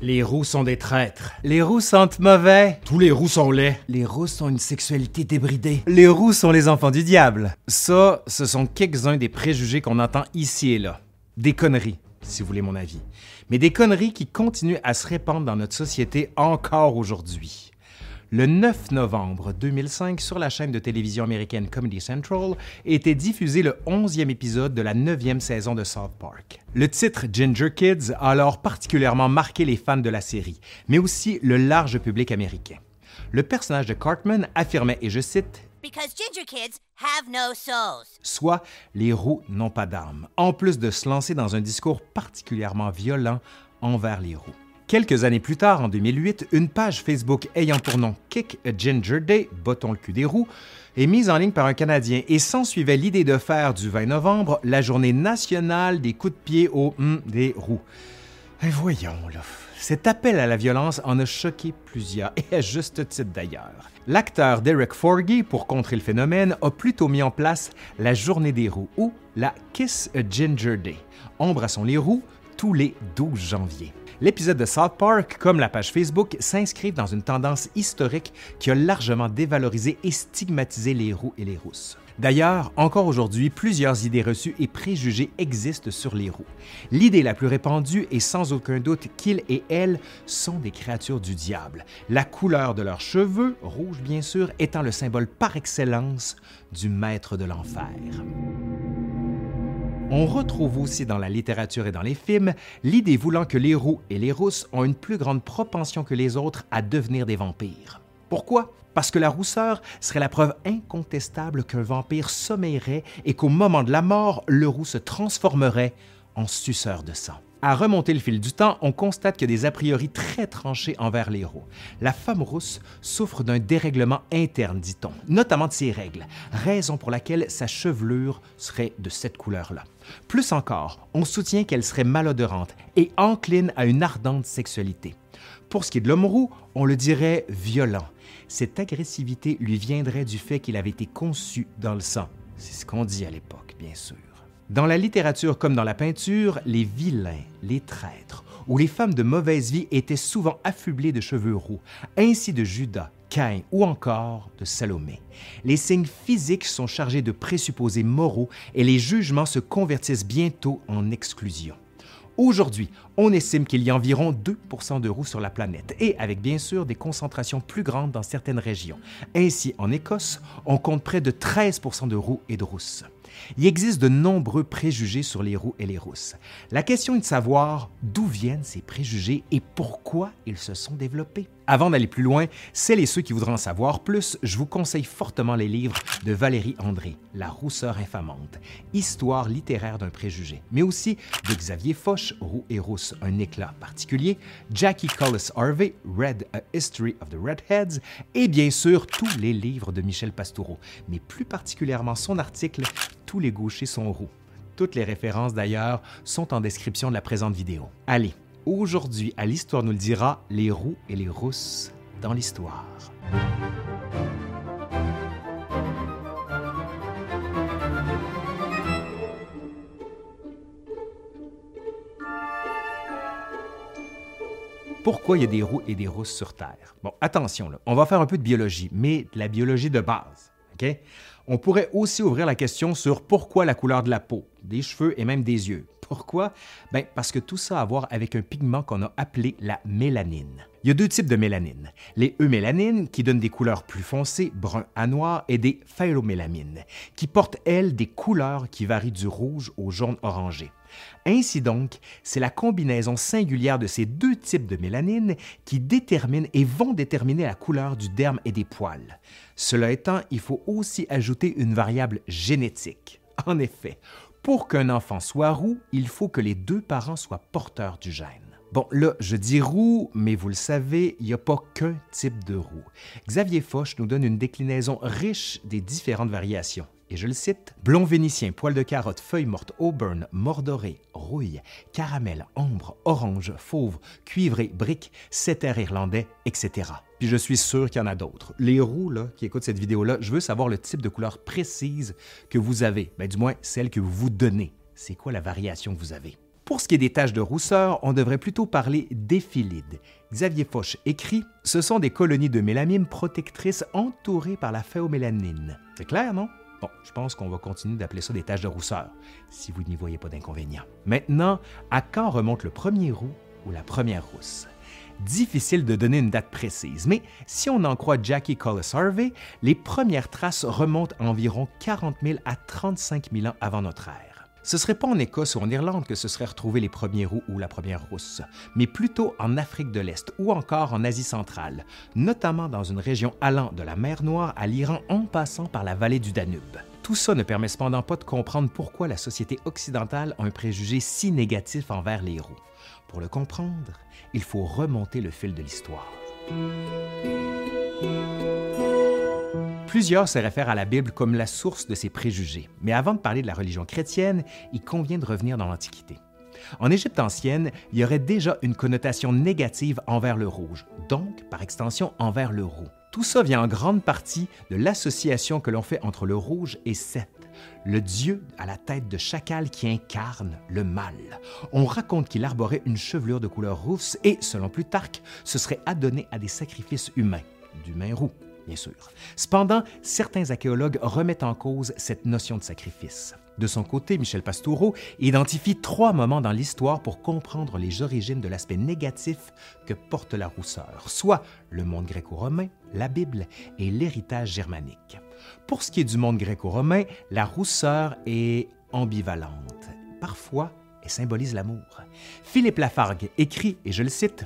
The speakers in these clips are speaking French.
Les roux sont des traîtres. Les roux sentent mauvais. Tous les roux sont laids. Les rousses ont une sexualité débridée. Les roux sont les enfants du diable. Ça, ce sont quelques-uns des préjugés qu'on entend ici et là. Des conneries, si vous voulez mon avis. Mais des conneries qui continuent à se répandre dans notre société encore aujourd'hui. Le 9 novembre 2005, sur la chaîne de télévision américaine Comedy Central, était diffusé le 11e épisode de la 9e saison de South Park. Le titre Ginger Kids a alors particulièrement marqué les fans de la série, mais aussi le large public américain. Le personnage de Cartman affirmait, et je cite, Because ginger kids have no souls. soit les roux n'ont pas d'âme, en plus de se lancer dans un discours particulièrement violent envers les roux. Quelques années plus tard, en 2008, une page Facebook ayant pour nom Kick a Ginger Day, botton le cul des roux, est mise en ligne par un Canadien et s'ensuivait l'idée de faire du 20 novembre la journée nationale des coups de pied aux hum des roux. Et voyons, là. Cet appel à la violence en a choqué plusieurs, et à juste titre d'ailleurs. L'acteur Derek Forgy, pour contrer le phénomène, a plutôt mis en place la Journée des roues ou la Kiss a Ginger Day. Embrassons les roux tous les 12 janvier. L'épisode de South Park, comme la page Facebook, s'inscrivent dans une tendance historique qui a largement dévalorisé et stigmatisé les roux et les rousses. D'ailleurs, encore aujourd'hui, plusieurs idées reçues et préjugés existent sur les roux. L'idée la plus répandue est sans aucun doute qu'ils et elles sont des créatures du diable, la couleur de leurs cheveux, rouge bien sûr, étant le symbole par excellence du maître de l'enfer. On retrouve aussi dans la littérature et dans les films l'idée voulant que les roux et les rousses ont une plus grande propension que les autres à devenir des vampires. Pourquoi? Parce que la rousseur serait la preuve incontestable qu'un vampire sommeillerait et qu'au moment de la mort, le roux se transformerait en suceur de sang. À remonter le fil du temps, on constate que des a priori très tranchés envers les roux. La femme rousse souffre d'un dérèglement interne, dit-on, notamment de ses règles, raison pour laquelle sa chevelure serait de cette couleur-là. Plus encore, on soutient qu'elle serait malodorante et encline à une ardente sexualité. Pour ce qui est de l'homme roux, on le dirait violent. Cette agressivité lui viendrait du fait qu'il avait été conçu dans le sang. C'est ce qu'on dit à l'époque, bien sûr. Dans la littérature comme dans la peinture, les vilains, les traîtres ou les femmes de mauvaise vie étaient souvent affublés de cheveux roux, ainsi de Judas, Caïn ou encore de Salomé. Les signes physiques sont chargés de présupposés moraux et les jugements se convertissent bientôt en exclusion. Aujourd'hui, on estime qu'il y a environ 2% de roux sur la planète et avec bien sûr des concentrations plus grandes dans certaines régions. Ainsi, en Écosse, on compte près de 13% de roux et de rousses. Il existe de nombreux préjugés sur les roux et les rousses. La question est de savoir d'où viennent ces préjugés et pourquoi ils se sont développés. Avant d'aller plus loin, celles et ceux qui voudraient en savoir plus, je vous conseille fortement les livres de Valérie André, La rousseur infamante, Histoire littéraire d'un préjugé, mais aussi de Xavier Foch, Roux et rousse, un éclat particulier, Jackie Collis Harvey, Red, A History of the Redheads, et bien sûr tous les livres de Michel Pastoureau, mais plus particulièrement son article Tous les gauchers sont roux. Toutes les références d'ailleurs sont en description de la présente vidéo. Allez, Aujourd'hui, à l'Histoire nous le dira, les roux et les rousses dans l'histoire. Pourquoi il y a des roux et des rousses sur Terre? Bon, attention, on va faire un peu de biologie, mais de la biologie de base. On pourrait aussi ouvrir la question sur pourquoi la couleur de la peau, des cheveux et même des yeux. Pourquoi? Ben, parce que tout ça a à voir avec un pigment qu'on a appelé la mélanine. Il y a deux types de mélanine. Les eumélanines, qui donnent des couleurs plus foncées, brun à noir, et des phélomélamines, qui portent, elles, des couleurs qui varient du rouge au jaune orangé. Ainsi donc, c'est la combinaison singulière de ces deux types de mélanine qui déterminent et vont déterminer la couleur du derme et des poils. Cela étant, il faut aussi ajouter une variable génétique. En effet, pour qu'un enfant soit roux, il faut que les deux parents soient porteurs du gène. Bon, là, je dis roux, mais vous le savez, il n'y a pas qu'un type de roux. Xavier Foch nous donne une déclinaison riche des différentes variations. Et je le cite, blond vénitien, poil de carotte, feuille morte, auburn, mordoré, rouille, caramel, ombre, orange, fauve, cuivré, brique, setter irlandais, etc. Puis je suis sûr qu'il y en a d'autres. Les roux là, qui écoutent cette vidéo-là, je veux savoir le type de couleur précise que vous avez, ben, du moins celle que vous vous donnez. C'est quoi la variation que vous avez? Pour ce qui est des taches de rousseur, on devrait plutôt parler d'éphilides. Xavier Foch écrit Ce sont des colonies de mélamine protectrices entourées par la phéomélanine. C'est clair, non? Bon, je pense qu'on va continuer d'appeler ça des taches de rousseur, si vous n'y voyez pas d'inconvénient. Maintenant, à quand remonte le premier roux ou la première rousse? Difficile de donner une date précise, mais si on en croit Jackie Collis Harvey, les premières traces remontent à environ 40 000 à 35 000 ans avant notre ère. Ce serait pas en Écosse ou en Irlande que se seraient retrouvés les premiers roux ou la première rousse, mais plutôt en Afrique de l'Est ou encore en Asie centrale, notamment dans une région allant de la mer Noire à l'Iran en passant par la vallée du Danube. Tout ça ne permet cependant pas de comprendre pourquoi la société occidentale a un préjugé si négatif envers les roux. Pour le comprendre, il faut remonter le fil de l'histoire. Plusieurs se réfèrent à la Bible comme la source de ces préjugés, mais avant de parler de la religion chrétienne, il convient de revenir dans l'Antiquité. En Égypte ancienne, il y aurait déjà une connotation négative envers le rouge, donc par extension envers le roux. Tout ça vient en grande partie de l'association que l'on fait entre le rouge et Seth, le dieu à la tête de chacal qui incarne le mal. On raconte qu'il arborait une chevelure de couleur rousse et, selon Plutarque, se serait adonné à des sacrifices humains, d'humains roux bien sûr. Cependant, certains archéologues remettent en cause cette notion de sacrifice. De son côté, Michel Pastoureau identifie trois moments dans l'histoire pour comprendre les origines de l'aspect négatif que porte la rousseur, soit le monde gréco-romain, la Bible et l'héritage germanique. Pour ce qui est du monde gréco-romain, la rousseur est ambivalente. Parfois, elle symbolise l'amour. Philippe Lafargue écrit, et je le cite,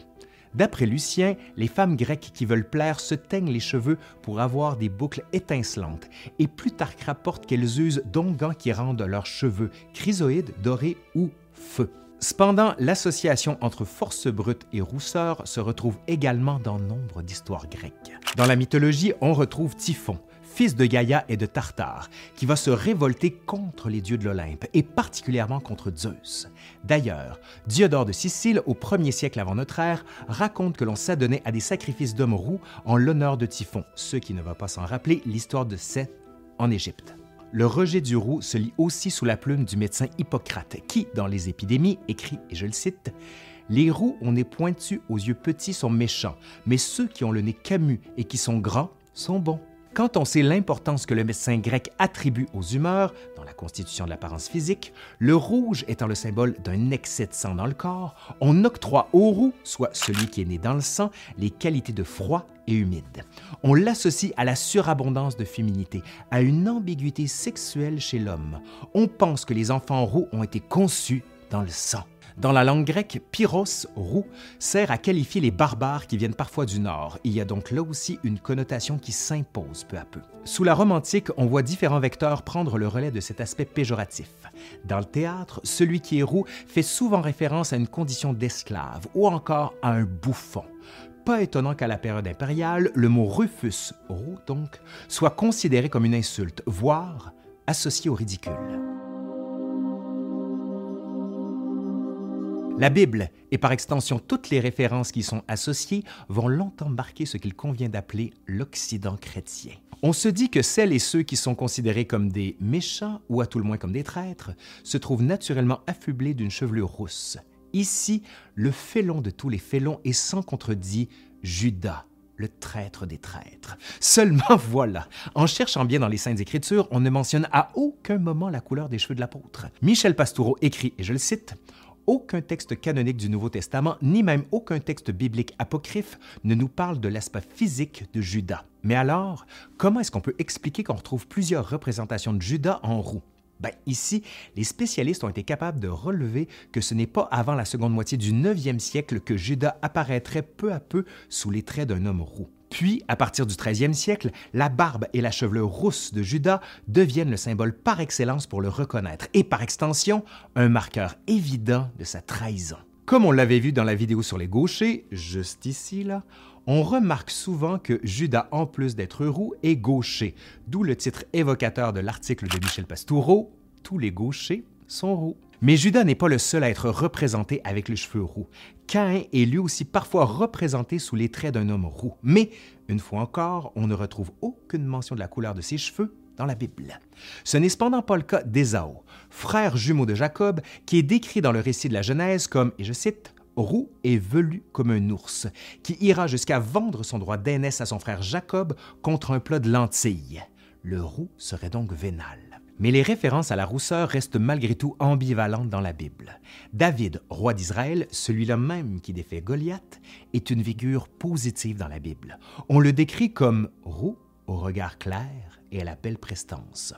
D'après Lucien, les femmes grecques qui veulent plaire se teignent les cheveux pour avoir des boucles étincelantes, et Plutarque rapporte qu'elles usent d'onguents qui rendent leurs cheveux chrysoïdes, dorés ou feu. Cependant, l'association entre force brute et rousseur se retrouve également dans nombre d'histoires grecques. Dans la mythologie, on retrouve Typhon, fils de Gaïa et de Tartare, qui va se révolter contre les dieux de l'Olympe, et particulièrement contre Zeus. D'ailleurs, Diodore de Sicile, au 1er siècle avant notre ère, raconte que l'on s'adonnait à des sacrifices d'hommes roux en l'honneur de Typhon, ce qui ne va pas s'en rappeler l'histoire de Seth en Égypte. Le rejet du roux se lit aussi sous la plume du médecin Hippocrate, qui, dans les épidémies, écrit, et je le cite, Les roux au nez pointu, aux yeux petits sont méchants, mais ceux qui ont le nez camus et qui sont grands sont bons. Quand on sait l'importance que le médecin grec attribue aux humeurs dans la constitution de l'apparence physique, le rouge étant le symbole d'un excès de sang dans le corps, on octroie au roux, soit celui qui est né dans le sang, les qualités de froid et humide. On l'associe à la surabondance de féminité, à une ambiguïté sexuelle chez l'homme. On pense que les enfants roux ont été conçus dans le sang. Dans la langue grecque, pyros, roux, sert à qualifier les barbares qui viennent parfois du nord. Il y a donc là aussi une connotation qui s'impose peu à peu. Sous la Rome antique, on voit différents vecteurs prendre le relais de cet aspect péjoratif. Dans le théâtre, celui qui est roux fait souvent référence à une condition d'esclave ou encore à un bouffon. Pas étonnant qu'à la période impériale, le mot Rufus, roux donc, soit considéré comme une insulte, voire associé au ridicule. La Bible, et par extension toutes les références qui y sont associées, vont longtemps marquer ce qu'il convient d'appeler l'Occident chrétien. On se dit que celles et ceux qui sont considérés comme des méchants, ou à tout le moins comme des traîtres, se trouvent naturellement affublés d'une chevelure rousse. Ici, le félon de tous les félons est sans contredit Judas, le traître des traîtres. Seulement voilà, en cherchant bien dans les Saintes Écritures, on ne mentionne à aucun moment la couleur des cheveux de l'apôtre. Michel Pastoureau écrit, et je le cite, aucun texte canonique du Nouveau Testament, ni même aucun texte biblique apocryphe ne nous parle de l'aspect physique de Judas. Mais alors, comment est-ce qu'on peut expliquer qu'on retrouve plusieurs représentations de Judas en roux? Ben, ici, les spécialistes ont été capables de relever que ce n'est pas avant la seconde moitié du 9e siècle que Judas apparaîtrait peu à peu sous les traits d'un homme roux. Puis, à partir du 13e siècle, la barbe et la chevelure rousse de Judas deviennent le symbole par excellence pour le reconnaître et par extension, un marqueur évident de sa trahison. Comme on l'avait vu dans la vidéo sur les gauchers, juste ici, là, on remarque souvent que Judas, en plus d'être roux, est gaucher, d'où le titre évocateur de l'article de Michel Pastoureau, Tous les gauchers sont roux. Mais Judas n'est pas le seul à être représenté avec les cheveux roux. Caïn est lui aussi parfois représenté sous les traits d'un homme roux. Mais, une fois encore, on ne retrouve aucune mention de la couleur de ses cheveux dans la Bible. Ce n'est cependant pas le cas d'Ésaü, frère jumeau de Jacob, qui est décrit dans le récit de la Genèse comme, et je cite, roux et velu comme un ours, qui ira jusqu'à vendre son droit d'aînesse à son frère Jacob contre un plat de lentilles. Le roux serait donc vénal. Mais les références à la rousseur restent malgré tout ambivalentes dans la Bible. David, roi d'Israël, celui-là même qui défait Goliath, est une figure positive dans la Bible. On le décrit comme roux, au regard clair et à la belle prestance.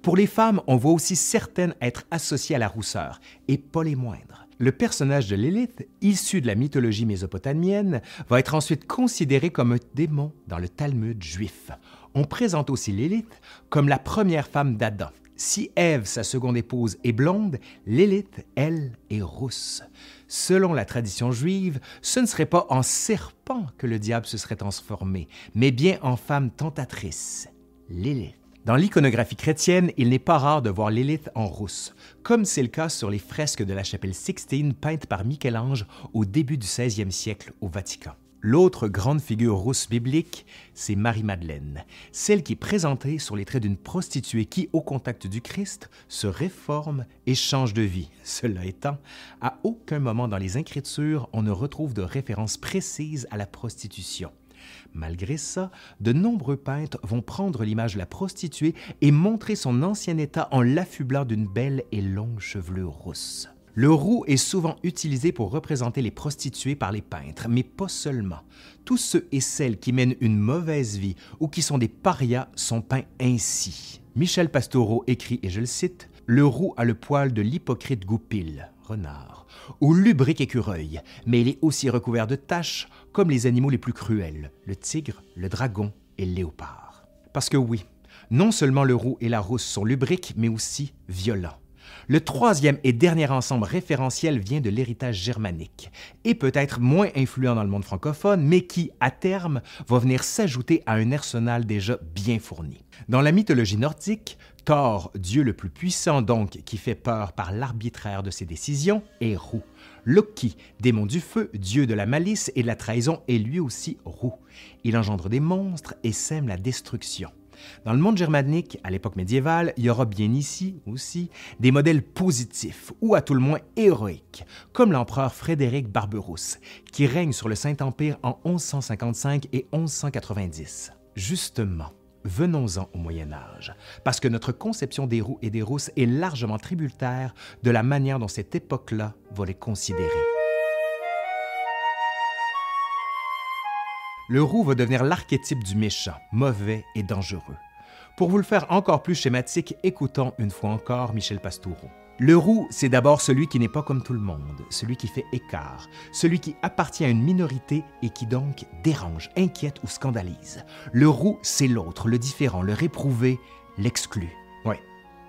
Pour les femmes, on voit aussi certaines être associées à la rousseur, et pas les moindres. Le personnage de Lilith, issu de la mythologie mésopotamienne, va être ensuite considéré comme un démon dans le Talmud juif. On présente aussi Lilith comme la première femme d'Adam. Si Ève, sa seconde épouse, est blonde, Lilith, elle, est rousse. Selon la tradition juive, ce ne serait pas en serpent que le diable se serait transformé, mais bien en femme tentatrice, Lilith. Dans l'iconographie chrétienne, il n'est pas rare de voir Lilith en rousse, comme c'est le cas sur les fresques de la chapelle Sixtine peintes par Michel-Ange au début du 16e siècle au Vatican. L'autre grande figure rousse biblique, c'est Marie-Madeleine, celle qui est présentée sur les traits d'une prostituée qui, au contact du Christ, se réforme et change de vie. Cela étant, à aucun moment dans les Écritures on ne retrouve de référence précise à la prostitution. Malgré ça, de nombreux peintres vont prendre l'image de la prostituée et montrer son ancien état en l'affublant d'une belle et longue chevelure rousse. Le roux est souvent utilisé pour représenter les prostituées par les peintres, mais pas seulement. Tous ceux et celles qui mènent une mauvaise vie ou qui sont des parias sont peints ainsi. Michel Pastoureau écrit, et je le cite, Le roux a le poil de l'hypocrite goupil, renard, ou lubrique écureuil, mais il est aussi recouvert de taches, comme les animaux les plus cruels, le tigre, le dragon et le léopard. Parce que oui, non seulement le roux et la rousse sont lubriques, mais aussi violents. Le troisième et dernier ensemble référentiel vient de l'héritage germanique et peut être moins influent dans le monde francophone, mais qui, à terme, va venir s'ajouter à un arsenal déjà bien fourni. Dans la mythologie nordique, Thor, dieu le plus puissant donc, qui fait peur par l'arbitraire de ses décisions, est roux. Loki, démon du feu, dieu de la malice et de la trahison, est lui aussi roux. Il engendre des monstres et sème la destruction. Dans le monde germanique, à l'époque médiévale, il y aura bien ici aussi des modèles positifs, ou à tout le moins héroïques, comme l'empereur Frédéric Barberousse, qui règne sur le Saint-Empire en 1155 et 1190. Justement, venons-en au Moyen Âge, parce que notre conception des roux et des rousses est largement tributaire de la manière dont cette époque-là va les considérer. Le roux va devenir l'archétype du méchant, mauvais et dangereux. Pour vous le faire encore plus schématique, écoutons une fois encore Michel Pastoureau. Le roux, c'est d'abord celui qui n'est pas comme tout le monde, celui qui fait écart, celui qui appartient à une minorité et qui donc dérange, inquiète ou scandalise. Le roux, c'est l'autre, le différent, le réprouvé, l'exclu. Oui,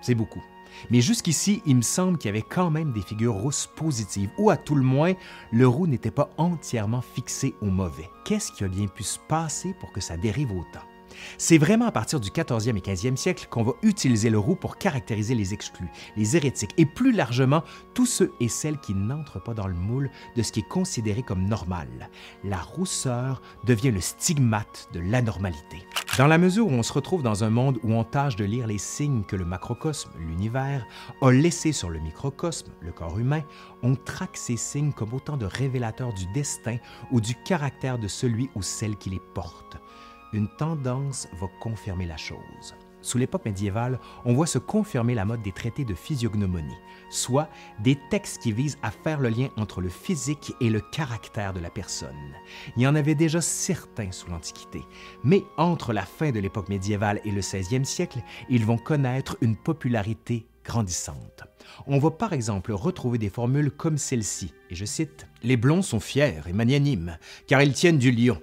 c'est beaucoup. Mais jusqu'ici, il me semble qu'il y avait quand même des figures rousses positives, ou à tout le moins, le roux n'était pas entièrement fixé au mauvais. Qu'est-ce qui a bien pu se passer pour que ça dérive autant? C'est vraiment à partir du 14e et 15e siècle qu'on va utiliser le roux pour caractériser les exclus, les hérétiques et plus largement tous ceux et celles qui n'entrent pas dans le moule de ce qui est considéré comme normal. La rousseur devient le stigmate de l'anormalité. Dans la mesure où on se retrouve dans un monde où on tâche de lire les signes que le macrocosme, l'univers, a laissés sur le microcosme, le corps humain, on traque ces signes comme autant de révélateurs du destin ou du caractère de celui ou celle qui les porte une tendance va confirmer la chose. Sous l'époque médiévale, on voit se confirmer la mode des traités de physiognomonie, soit des textes qui visent à faire le lien entre le physique et le caractère de la personne. Il y en avait déjà certains sous l'Antiquité, mais entre la fin de l'époque médiévale et le 16e siècle, ils vont connaître une popularité grandissante. On va par exemple retrouver des formules comme celle-ci, et je cite Les blonds sont fiers et magnanimes, car ils tiennent du lion.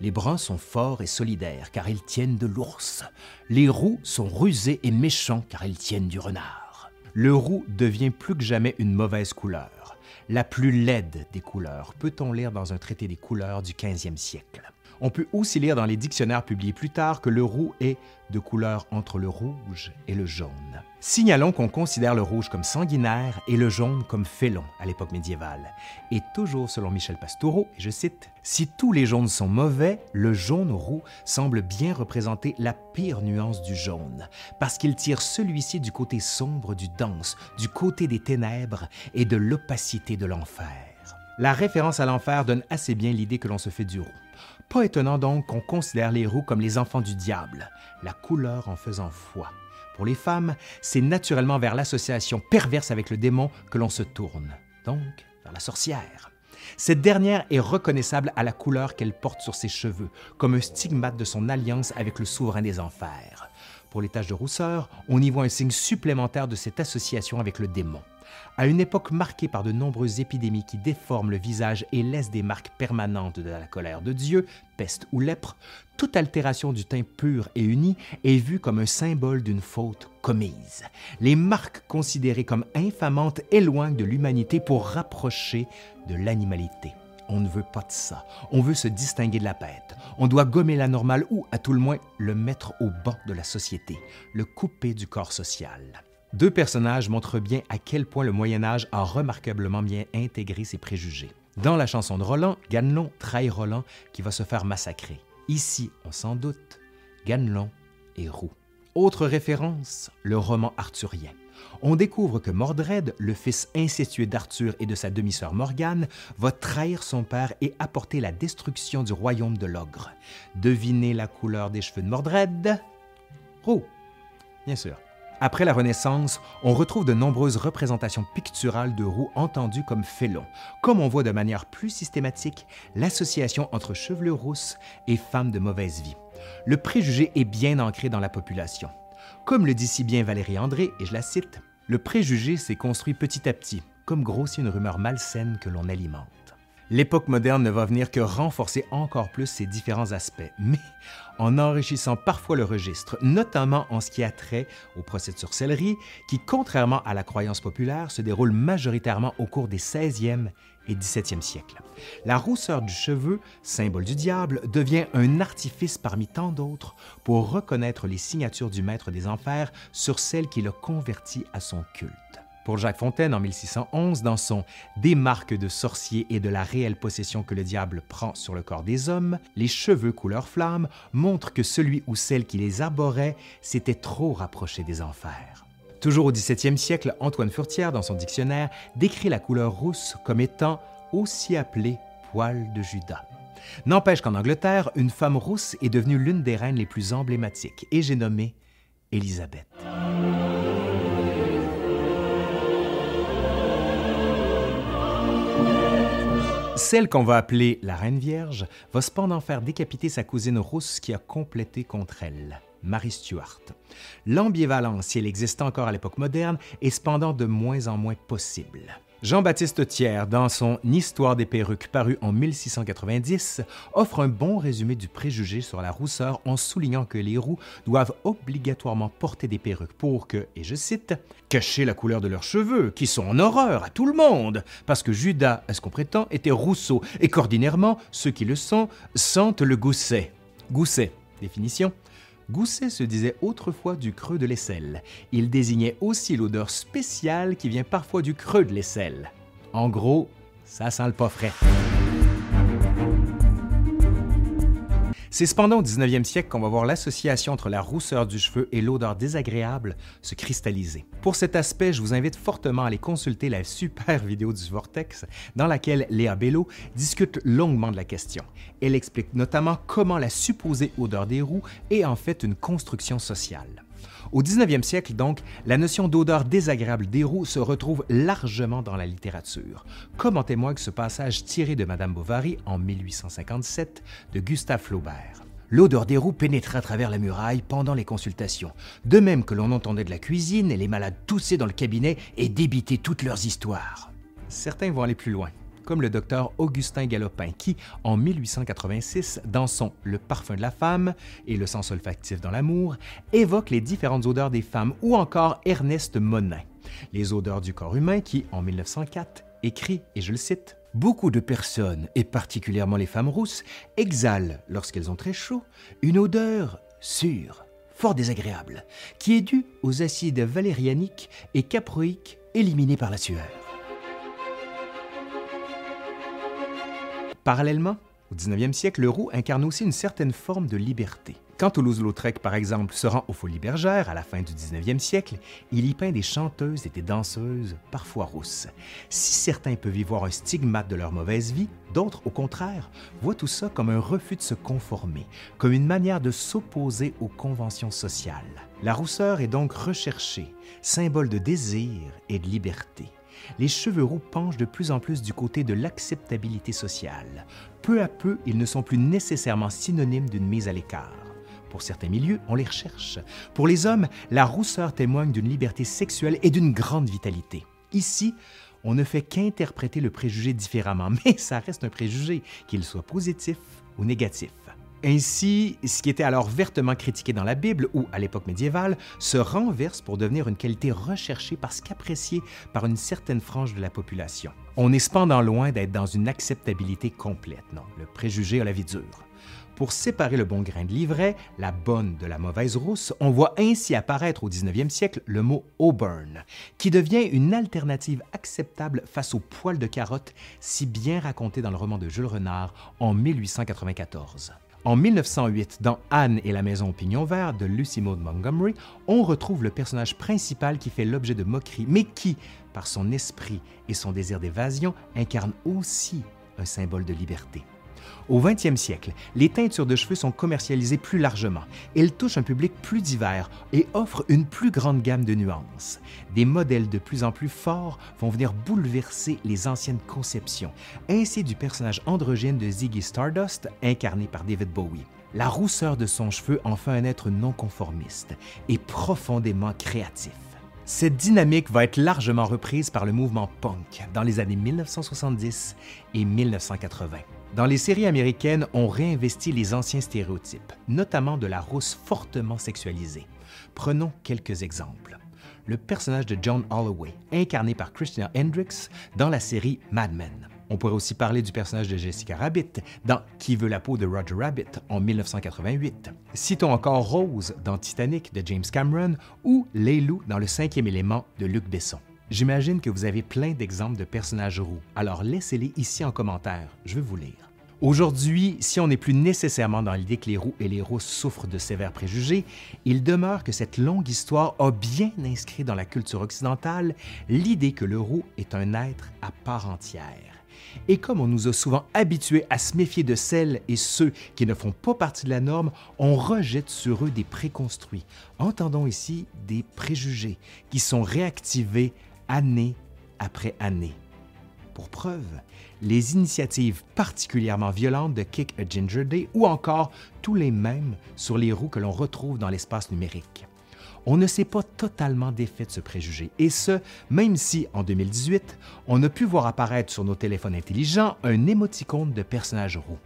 Les bruns sont forts et solidaires, car ils tiennent de l'ours. Les roux sont rusés et méchants, car ils tiennent du renard. Le roux devient plus que jamais une mauvaise couleur. La plus laide des couleurs, peut-on lire dans un traité des couleurs du 15e siècle. On peut aussi lire dans les dictionnaires publiés plus tard que le roux est de couleur entre le rouge et le jaune. Signalons qu'on considère le rouge comme sanguinaire et le jaune comme félon à l'époque médiévale. Et toujours selon Michel Pastoureau, et je cite, Si tous les jaunes sont mauvais, le jaune roux semble bien représenter la pire nuance du jaune, parce qu'il tire celui-ci du côté sombre du danse, du côté des ténèbres et de l'opacité de l'enfer. La référence à l'enfer donne assez bien l'idée que l'on se fait du roux. Pas étonnant donc qu'on considère les roux comme les enfants du diable, la couleur en faisant foi. Pour les femmes, c'est naturellement vers l'association perverse avec le démon que l'on se tourne, donc vers la sorcière. Cette dernière est reconnaissable à la couleur qu'elle porte sur ses cheveux, comme un stigmate de son alliance avec le souverain des enfers. Pour les taches de rousseur, on y voit un signe supplémentaire de cette association avec le démon. À une époque marquée par de nombreuses épidémies qui déforment le visage et laissent des marques permanentes de la colère de Dieu, peste ou lèpre, toute altération du teint pur et uni est vue comme un symbole d'une faute commise. Les marques considérées comme infamantes éloignent de l'humanité pour rapprocher de l'animalité. On ne veut pas de ça. On veut se distinguer de la bête. On doit gommer la normale ou, à tout le moins, le mettre au banc de la société, le couper du corps social. Deux personnages montrent bien à quel point le Moyen Âge a remarquablement bien intégré ses préjugés. Dans la chanson de Roland, Ganelon trahit Roland qui va se faire massacrer. Ici, on s'en doute, Ganelon est roux. Autre référence, le roman arthurien. On découvre que Mordred, le fils incestueux d'Arthur et de sa demi-sœur Morgane, va trahir son père et apporter la destruction du royaume de l'ogre. Devinez la couleur des cheveux de Mordred? Roux, bien sûr. Après la Renaissance, on retrouve de nombreuses représentations picturales de roux entendues comme félons, comme on voit de manière plus systématique l'association entre chevelure rousse et femmes de mauvaise vie. Le préjugé est bien ancré dans la population. Comme le dit si bien Valérie André, et je la cite, Le préjugé s'est construit petit à petit, comme grossit une rumeur malsaine que l'on alimente. L'époque moderne ne va venir que renforcer encore plus ces différents aspects, mais en enrichissant parfois le registre, notamment en ce qui a trait au procès de sorcellerie, qui, contrairement à la croyance populaire, se déroule majoritairement au cours des 16e et 17e siècles. La rousseur du cheveu, symbole du diable, devient un artifice parmi tant d'autres pour reconnaître les signatures du maître des enfers sur celle qui le convertit à son culte. Pour Jacques Fontaine, en 1611, dans son Des marques de sorcier et de la réelle possession que le diable prend sur le corps des hommes, les cheveux couleur flamme montrent que celui ou celle qui les arborait s'était trop rapproché des enfers. Toujours au XVIIe siècle, Antoine Furtière, dans son dictionnaire, décrit la couleur rousse comme étant aussi appelée poil de Judas. N'empêche qu'en Angleterre, une femme rousse est devenue l'une des reines les plus emblématiques, et j'ai nommé Élisabeth. Celle qu'on va appeler la Reine Vierge va cependant faire décapiter sa cousine rousse qui a complété contre elle, Marie Stuart. L'ambivalence, si elle existe encore à l'époque moderne, est cependant de moins en moins possible. Jean-Baptiste Thiers, dans son Histoire des perruques paru en 1690, offre un bon résumé du préjugé sur la rousseur en soulignant que les roux doivent obligatoirement porter des perruques pour que, et je cite, cacher la couleur de leurs cheveux, qui sont en horreur à tout le monde, parce que Judas, à ce qu'on prétend, était rousseau, et qu'ordinairement, ceux qui le sont sentent le gousset. Gousset, définition, Gousset se disait autrefois du creux de l'aisselle. Il désignait aussi l'odeur spéciale qui vient parfois du creux de l'aisselle. En gros, ça sent le pas frais. C'est cependant au 19e siècle qu'on va voir l'association entre la rousseur du cheveu et l'odeur désagréable se cristalliser. Pour cet aspect, je vous invite fortement à aller consulter la super vidéo du Vortex dans laquelle Léa Bello discute longuement de la question. Elle explique notamment comment la supposée odeur des roues est en fait une construction sociale. Au 19e siècle, donc, la notion d'odeur désagréable des roues se retrouve largement dans la littérature, comme en témoigne ce passage tiré de Madame Bovary en 1857 de Gustave Flaubert. L'odeur des roues pénétrait à travers la muraille pendant les consultations, de même que l'on entendait de la cuisine et les malades tousser dans le cabinet et débiter toutes leurs histoires. Certains vont aller plus loin comme le docteur Augustin Galopin, qui, en 1886, dans son Le parfum de la femme et le sens olfactif dans l'amour, évoque les différentes odeurs des femmes, ou encore Ernest Monin, les odeurs du corps humain, qui, en 1904, écrit, et je le cite, Beaucoup de personnes, et particulièrement les femmes rousses, exhalent, lorsqu'elles ont très chaud, une odeur sûre, fort désagréable, qui est due aux acides valérianiques et caproïques éliminés par la sueur. Parallèlement, au 19e siècle, le roux incarne aussi une certaine forme de liberté. Quand Toulouse-Lautrec, par exemple, se rend aux Folies Bergères à la fin du 19e siècle, il y peint des chanteuses et des danseuses, parfois rousses. Si certains peuvent y voir un stigmate de leur mauvaise vie, d'autres, au contraire, voient tout ça comme un refus de se conformer, comme une manière de s'opposer aux conventions sociales. La rousseur est donc recherchée, symbole de désir et de liberté les cheveux roux penchent de plus en plus du côté de l'acceptabilité sociale. Peu à peu, ils ne sont plus nécessairement synonymes d'une mise à l'écart. Pour certains milieux, on les recherche. Pour les hommes, la rousseur témoigne d'une liberté sexuelle et d'une grande vitalité. Ici, on ne fait qu'interpréter le préjugé différemment, mais ça reste un préjugé, qu'il soit positif ou négatif. Ainsi, ce qui était alors vertement critiqué dans la Bible ou à l'époque médiévale se renverse pour devenir une qualité recherchée parce qu'appréciée par une certaine frange de la population. On est cependant loin d'être dans une acceptabilité complète, non, le préjugé a la vie dure. Pour séparer le bon grain de l'ivraie, la bonne de la mauvaise rousse, on voit ainsi apparaître au 19e siècle le mot auburn, qui devient une alternative acceptable face au poil de carotte si bien raconté dans le roman de Jules Renard en 1894. En 1908, dans Anne et la maison au pignon vert de Lucy Maud Montgomery, on retrouve le personnage principal qui fait l'objet de moqueries, mais qui, par son esprit et son désir d'évasion, incarne aussi un symbole de liberté. Au 20e siècle, les teintures de cheveux sont commercialisées plus largement. Elles touchent un public plus divers et offrent une plus grande gamme de nuances. Des modèles de plus en plus forts vont venir bouleverser les anciennes conceptions, ainsi du personnage androgyne de Ziggy Stardust, incarné par David Bowie. La rousseur de son cheveu en fait un être non conformiste et profondément créatif. Cette dynamique va être largement reprise par le mouvement punk dans les années 1970 et 1980. Dans les séries américaines, on réinvestit les anciens stéréotypes, notamment de la rousse fortement sexualisée. Prenons quelques exemples. Le personnage de John Holloway, incarné par Christina Hendricks dans la série Mad Men. On pourrait aussi parler du personnage de Jessica Rabbit dans Qui veut la peau de Roger Rabbit en 1988. Citons encore Rose dans Titanic de James Cameron ou Leilou dans Le cinquième élément de Luc Besson. J'imagine que vous avez plein d'exemples de personnages roux, alors laissez-les ici en commentaire, je vais vous lire. Aujourd'hui, si on n'est plus nécessairement dans l'idée que les roux et les rousses souffrent de sévères préjugés, il demeure que cette longue histoire a bien inscrit dans la culture occidentale l'idée que le roux est un être à part entière. Et comme on nous a souvent habitués à se méfier de celles et ceux qui ne font pas partie de la norme, on rejette sur eux des préconstruits. Entendons ici des préjugés qui sont réactivés année après année. Pour preuve, les initiatives particulièrement violentes de Kick a Ginger Day ou encore tous les mêmes sur les roues que l'on retrouve dans l'espace numérique. On ne s'est pas totalement défait de ce préjugé, et ce, même si, en 2018, on a pu voir apparaître sur nos téléphones intelligents un émoticône de personnages roux.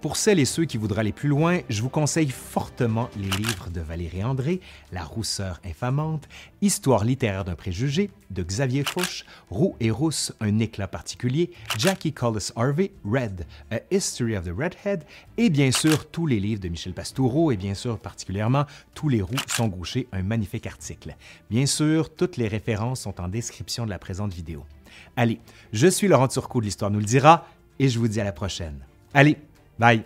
Pour celles et ceux qui voudraient aller plus loin, je vous conseille fortement les livres de Valérie André, La rousseur infamante, Histoire littéraire d'un préjugé de Xavier Fauche, Roux et rousse, un éclat particulier, Jackie Collis Harvey, Red, A History of the Redhead, et bien sûr tous les livres de Michel Pastoureau et bien sûr particulièrement Tous les roux sont gauchers, un magnifique article. Bien sûr, toutes les références sont en description de la présente vidéo. Allez, je suis Laurent Turcot de l'Histoire nous le dira et je vous dis à la prochaine. Allez, ない。